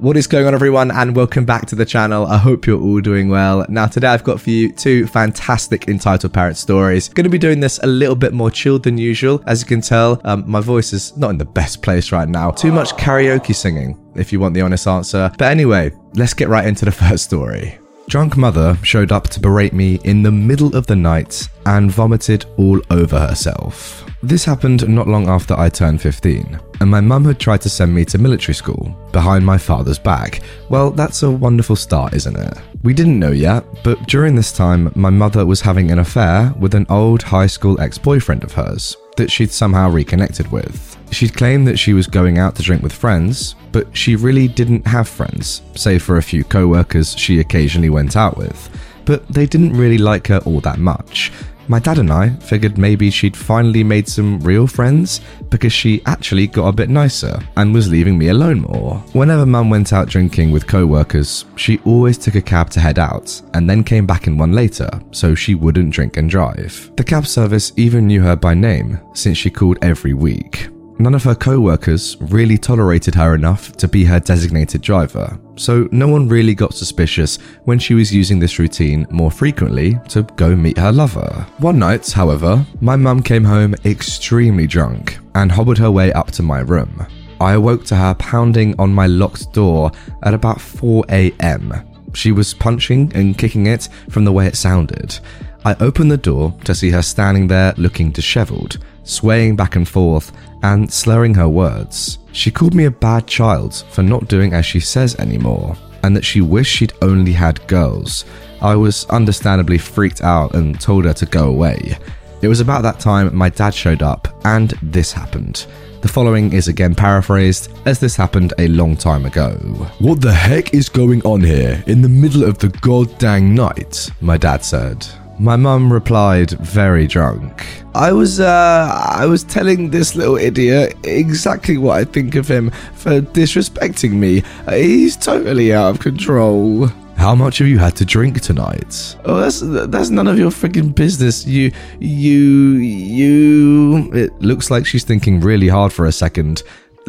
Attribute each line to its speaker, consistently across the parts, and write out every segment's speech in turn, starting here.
Speaker 1: What is going on, everyone, and welcome back to the channel. I hope you're all doing well. Now, today I've got for you two fantastic entitled parent stories. Going to be doing this a little bit more chilled than usual. As you can tell, um, my voice is not in the best place right now. Too much karaoke singing, if you want the honest answer. But anyway, let's get right into the first story. Drunk mother showed up to berate me in the middle of the night and vomited all over herself. This happened not long after I turned 15, and my mum had tried to send me to military school behind my father's back. Well, that's a wonderful start, isn't it? We didn't know yet, but during this time, my mother was having an affair with an old high school ex boyfriend of hers that she'd somehow reconnected with. She'd claimed that she was going out to drink with friends, but she really didn't have friends, save for a few co workers she occasionally went out with. But they didn't really like her all that much. My dad and I figured maybe she'd finally made some real friends because she actually got a bit nicer and was leaving me alone more. Whenever mum went out drinking with co workers, she always took a cab to head out and then came back in one later so she wouldn't drink and drive. The cab service even knew her by name since she called every week. None of her co workers really tolerated her enough to be her designated driver, so no one really got suspicious when she was using this routine more frequently to go meet her lover. One night, however, my mum came home extremely drunk and hobbled her way up to my room. I awoke to her pounding on my locked door at about 4 am. She was punching and kicking it from the way it sounded. I opened the door to see her standing there looking dishevelled, swaying back and forth and slurring her words. She called me a bad child for not doing as she says anymore, and that she wished she'd only had girls. I was understandably freaked out and told her to go away. It was about that time my dad showed up, and this happened. The following is again paraphrased, as this happened a long time ago. What the heck is going on here in the middle of the goddamn night? My dad said. My mum replied, very drunk. I was, uh, I was telling this little idiot exactly what I think of him for disrespecting me. He's totally out of control. How much have you had to drink tonight? Oh, that's that's none of your freaking business. You, you, you. It looks like she's thinking really hard for a second.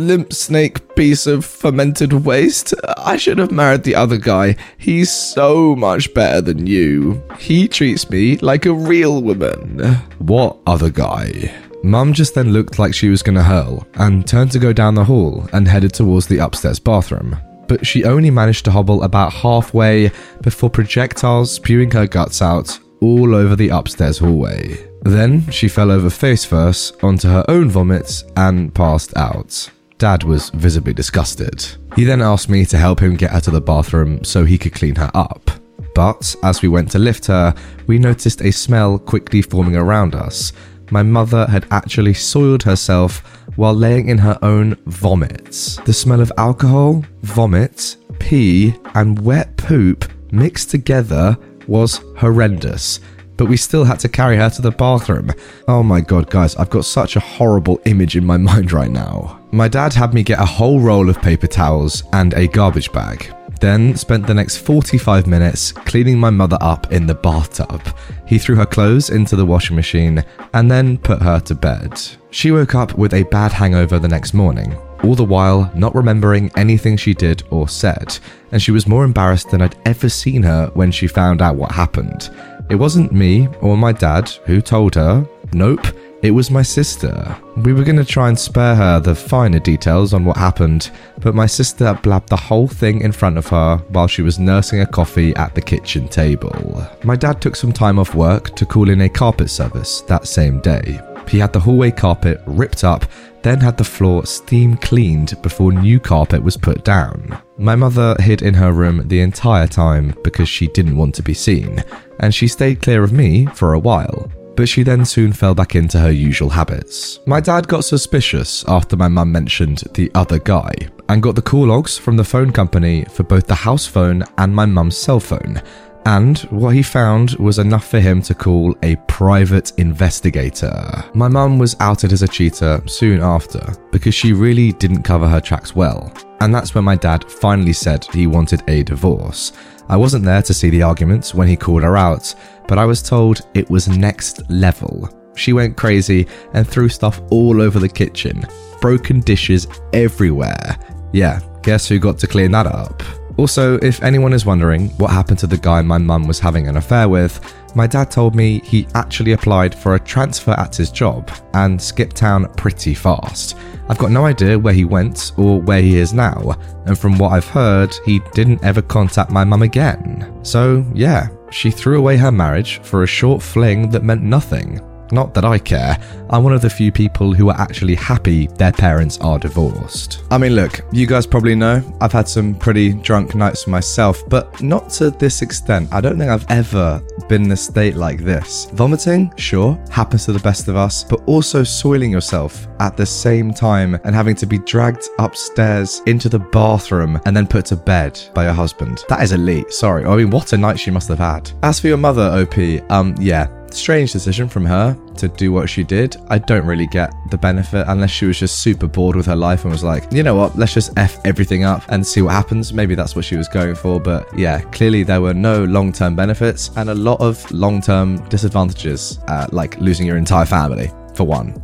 Speaker 1: Limp snake piece of fermented waste. I should have married the other guy. He's so much better than you. He treats me like a real woman. What other guy? Mum just then looked like she was gonna hurl and turned to go down the hall and headed towards the upstairs bathroom. But she only managed to hobble about halfway before projectiles spewing her guts out all over the upstairs hallway. Then she fell over face first onto her own vomits and passed out. Dad was visibly disgusted. He then asked me to help him get her to the bathroom so he could clean her up. But as we went to lift her, we noticed a smell quickly forming around us. My mother had actually soiled herself while laying in her own vomit. The smell of alcohol, vomit, pee, and wet poop mixed together was horrendous. But we still had to carry her to the bathroom. Oh my god, guys, I've got such a horrible image in my mind right now. My dad had me get a whole roll of paper towels and a garbage bag. Then spent the next 45 minutes cleaning my mother up in the bathtub. He threw her clothes into the washing machine and then put her to bed. She woke up with a bad hangover the next morning, all the while not remembering anything she did or said, and she was more embarrassed than I'd ever seen her when she found out what happened. It wasn't me or my dad who told her. Nope, it was my sister. We were going to try and spare her the finer details on what happened, but my sister blabbed the whole thing in front of her while she was nursing a coffee at the kitchen table. My dad took some time off work to call in a carpet service that same day. He had the hallway carpet ripped up, then had the floor steam cleaned before new carpet was put down. My mother hid in her room the entire time because she didn't want to be seen, and she stayed clear of me for a while. But she then soon fell back into her usual habits. My dad got suspicious after my mum mentioned the other guy and got the call logs from the phone company for both the house phone and my mum's cell phone. And what he found was enough for him to call a private investigator. My mum was outed as a cheater soon after because she really didn't cover her tracks well. And that's when my dad finally said he wanted a divorce. I wasn't there to see the arguments when he called her out, but I was told it was next level. She went crazy and threw stuff all over the kitchen, broken dishes everywhere. Yeah, guess who got to clean that up? Also, if anyone is wondering what happened to the guy my mum was having an affair with, my dad told me he actually applied for a transfer at his job and skipped town pretty fast. I've got no idea where he went or where he is now, and from what I've heard, he didn't ever contact my mum again. So, yeah, she threw away her marriage for a short fling that meant nothing. Not that I care. I'm one of the few people who are actually happy their parents are divorced. I mean, look, you guys probably know I've had some pretty drunk nights myself, but not to this extent. I don't think I've ever been in a state like this. Vomiting, sure, happens to the best of us, but also soiling yourself at the same time and having to be dragged upstairs into the bathroom and then put to bed by your husband. That is elite. Sorry. I mean, what a night she must have had. As for your mother, OP, um, yeah, strange decision from her to do what she did. I don't really get the benefit unless she was just super bored with her life and was like, you know what, let's just F everything up and see what happens. Maybe that's what she was going for. But yeah, clearly there were no long term benefits and a lot of long term disadvantages, uh, like losing your entire family, for one.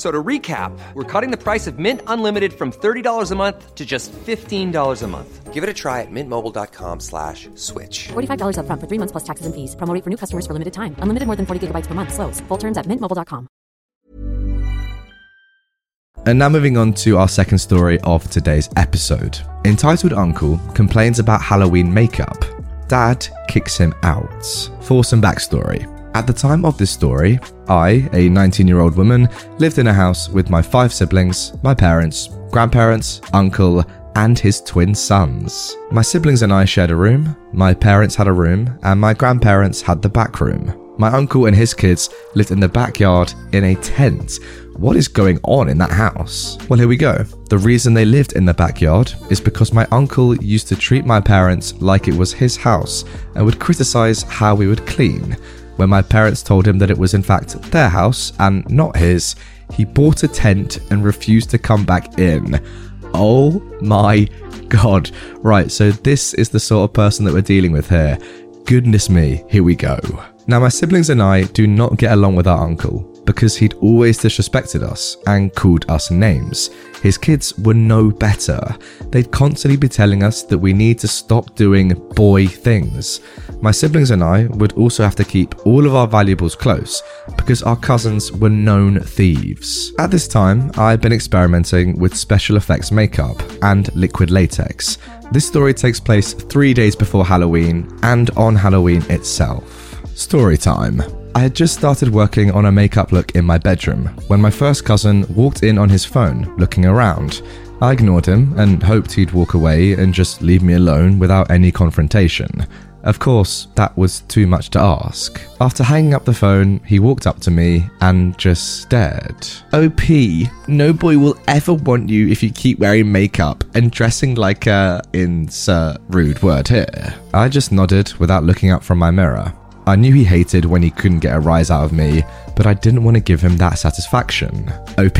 Speaker 2: So to recap, we're cutting the price of Mint Unlimited from $30 a month to just $15 a month. Give it a try at mintmobile.com slash switch.
Speaker 3: $45 up front for three months plus taxes and fees. Promo rate for new customers for limited time. Unlimited more than 40 gigabytes per month. Slows. Full terms at mintmobile.com.
Speaker 1: And now moving on to our second story of today's episode. Entitled Uncle complains about Halloween makeup. Dad kicks him out. For some backstory. At the time of this story, I, a 19 year old woman, lived in a house with my five siblings, my parents, grandparents, uncle, and his twin sons. My siblings and I shared a room, my parents had a room, and my grandparents had the back room. My uncle and his kids lived in the backyard in a tent. What is going on in that house? Well, here we go. The reason they lived in the backyard is because my uncle used to treat my parents like it was his house and would criticize how we would clean. When my parents told him that it was in fact their house and not his, he bought a tent and refused to come back in. Oh my god. Right, so this is the sort of person that we're dealing with here. Goodness me, here we go. Now, my siblings and I do not get along with our uncle because he'd always disrespected us and called us names. His kids were no better. They'd constantly be telling us that we need to stop doing boy things. My siblings and I would also have to keep all of our valuables close because our cousins were known thieves. At this time, I'd been experimenting with special effects makeup and liquid latex. This story takes place three days before Halloween and on Halloween itself. Story time. I had just started working on a makeup look in my bedroom when my first cousin walked in on his phone, looking around. I ignored him and hoped he'd walk away and just leave me alone without any confrontation. Of course, that was too much to ask. After hanging up the phone, he walked up to me and just stared. OP, no boy will ever want you if you keep wearing makeup and dressing like a insert rude word here. I just nodded without looking up from my mirror. I knew he hated when he couldn't get a rise out of me, but I didn't want to give him that satisfaction. OP,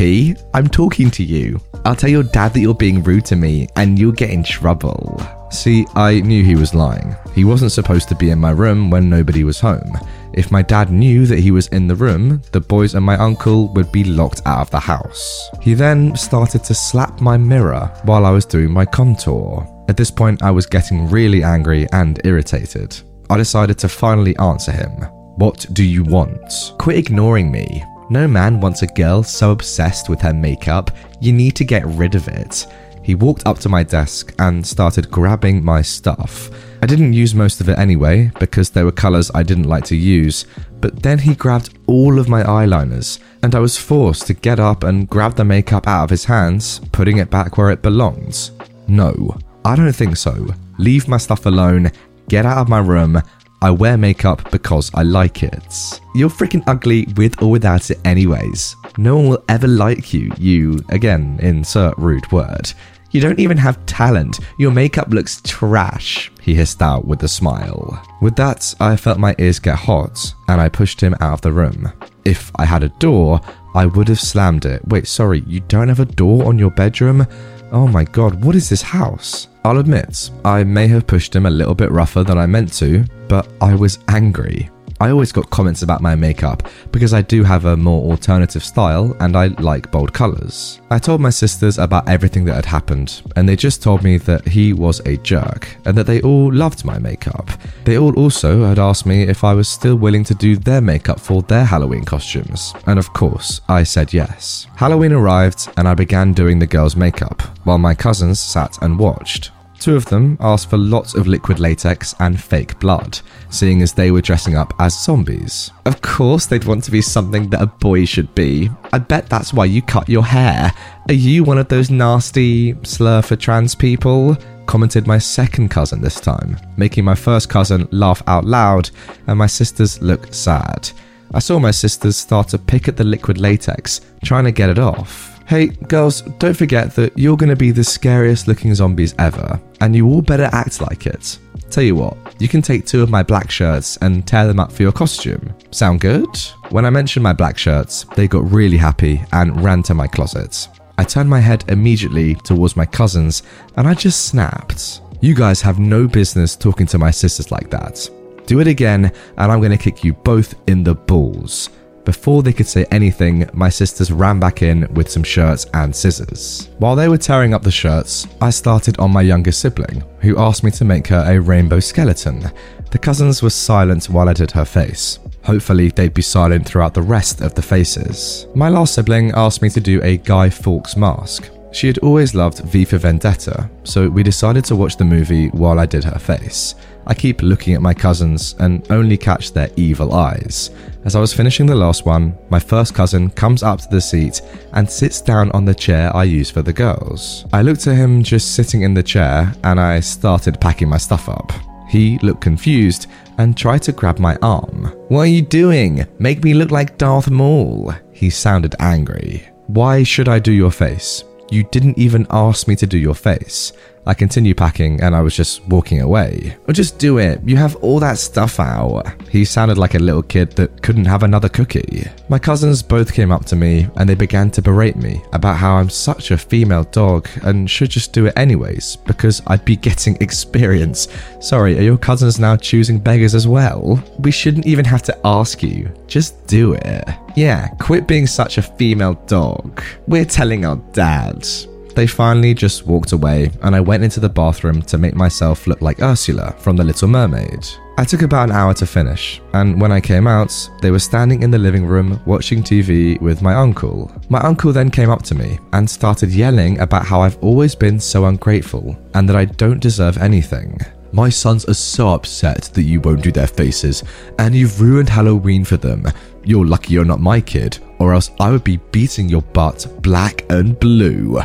Speaker 1: I'm talking to you. I'll tell your dad that you're being rude to me and you'll get in trouble. See, I knew he was lying. He wasn't supposed to be in my room when nobody was home. If my dad knew that he was in the room, the boys and my uncle would be locked out of the house. He then started to slap my mirror while I was doing my contour. At this point, I was getting really angry and irritated. I decided to finally answer him. What do you want? Quit ignoring me. No man wants a girl so obsessed with her makeup, you need to get rid of it. He walked up to my desk and started grabbing my stuff. I didn't use most of it anyway because there were colours I didn't like to use, but then he grabbed all of my eyeliners and I was forced to get up and grab the makeup out of his hands, putting it back where it belongs. No, I don't think so. Leave my stuff alone, get out of my room. I wear makeup because I like it. You're freaking ugly with or without it, anyways. No one will ever like you, you, again, insert rude word. You don't even have talent. Your makeup looks trash, he hissed out with a smile. With that, I felt my ears get hot and I pushed him out of the room. If I had a door, I would have slammed it. Wait, sorry, you don't have a door on your bedroom? Oh my god, what is this house? I'll admit, I may have pushed him a little bit rougher than I meant to, but I was angry. I always got comments about my makeup because I do have a more alternative style and I like bold colours. I told my sisters about everything that had happened, and they just told me that he was a jerk and that they all loved my makeup. They all also had asked me if I was still willing to do their makeup for their Halloween costumes, and of course, I said yes. Halloween arrived and I began doing the girls' makeup, while my cousins sat and watched. Two of them asked for lots of liquid latex and fake blood, seeing as they were dressing up as zombies. Of course, they'd want to be something that a boy should be. I bet that's why you cut your hair. Are you one of those nasty slur for trans people? Commented my second cousin this time, making my first cousin laugh out loud and my sisters look sad. I saw my sisters start to pick at the liquid latex, trying to get it off. Hey, girls, don't forget that you're going to be the scariest looking zombies ever, and you all better act like it. Tell you what, you can take two of my black shirts and tear them up for your costume. Sound good? When I mentioned my black shirts, they got really happy and ran to my closet. I turned my head immediately towards my cousins and I just snapped. You guys have no business talking to my sisters like that. Do it again, and I'm going to kick you both in the balls. Before they could say anything, my sisters ran back in with some shirts and scissors. While they were tearing up the shirts, I started on my younger sibling, who asked me to make her a rainbow skeleton. The cousins were silent while I did her face. Hopefully, they'd be silent throughout the rest of the faces. My last sibling asked me to do a Guy Fawkes mask. She had always loved V for Vendetta, so we decided to watch the movie while I did her face. I keep looking at my cousins and only catch their evil eyes. As I was finishing the last one, my first cousin comes up to the seat and sits down on the chair I use for the girls. I looked at him just sitting in the chair and I started packing my stuff up. He looked confused and tried to grab my arm. What are you doing? Make me look like Darth Maul. He sounded angry. Why should I do your face? You didn't even ask me to do your face. I continued packing and I was just walking away. Or just do it, you have all that stuff out. He sounded like a little kid that couldn't have another cookie. My cousins both came up to me and they began to berate me about how I'm such a female dog and should just do it anyways because I'd be getting experience. Sorry, are your cousins now choosing beggars as well? We shouldn't even have to ask you, just do it. Yeah, quit being such a female dog. We're telling our dad. They finally just walked away, and I went into the bathroom to make myself look like Ursula from The Little Mermaid. I took about an hour to finish, and when I came out, they were standing in the living room watching TV with my uncle. My uncle then came up to me and started yelling about how I've always been so ungrateful and that I don't deserve anything. My sons are so upset that you won't do their faces, and you've ruined Halloween for them. You're lucky you're not my kid, or else I would be beating your butt black and blue.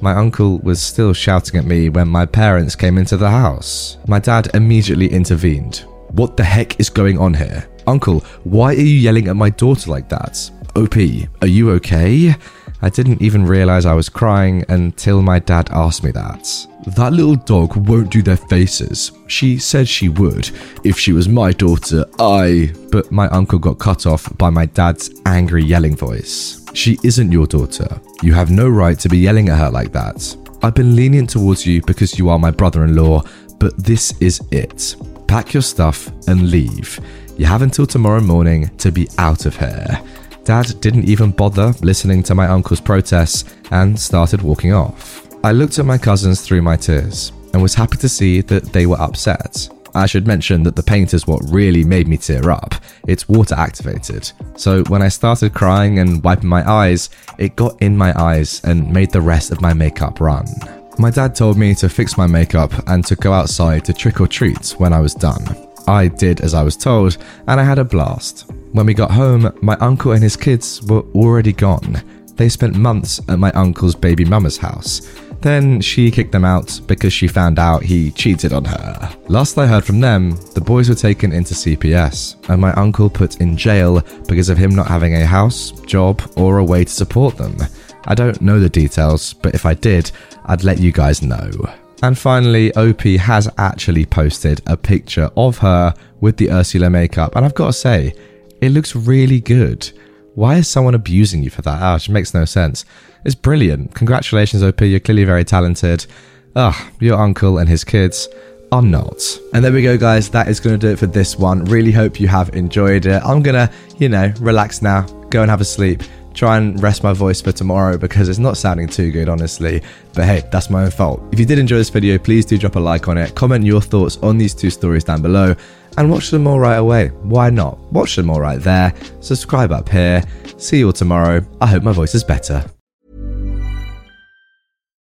Speaker 1: My uncle was still shouting at me when my parents came into the house. My dad immediately intervened. What the heck is going on here? Uncle, why are you yelling at my daughter like that? OP, are you okay? I didn't even realize I was crying until my dad asked me that. That little dog won't do their faces. She said she would. If she was my daughter, I. But my uncle got cut off by my dad's angry yelling voice. She isn't your daughter. You have no right to be yelling at her like that. I've been lenient towards you because you are my brother in law, but this is it. Pack your stuff and leave. You have until tomorrow morning to be out of here. Dad didn't even bother listening to my uncle's protests and started walking off. I looked at my cousins through my tears and was happy to see that they were upset. I should mention that the paint is what really made me tear up. It's water activated. So when I started crying and wiping my eyes, it got in my eyes and made the rest of my makeup run. My dad told me to fix my makeup and to go outside to trick or treat when I was done. I did as I was told, and I had a blast. When we got home, my uncle and his kids were already gone. They spent months at my uncle's baby mama's house. Then she kicked them out because she found out he cheated on her. Last I heard from them, the boys were taken into CPS and my uncle put in jail because of him not having a house, job, or a way to support them. I don't know the details, but if I did, I'd let you guys know. And finally, OP has actually posted a picture of her with the Ursula makeup, and I've got to say, it looks really good. Why is someone abusing you for that? Ah, it makes no sense. It's brilliant. Congratulations, OP. You're clearly very talented. Ah, your uncle and his kids are not. And there we go, guys. That is going to do it for this one. Really hope you have enjoyed it. I'm going to, you know, relax now, go and have a sleep try and rest my voice for tomorrow because it's not sounding too good, honestly. But hey, that's my own fault. If you did enjoy this video, please do drop a like on it, comment your thoughts on these two stories down below, and watch them all right away. Why not? Watch them all right there. Subscribe up here. See you all tomorrow. I hope my voice is better.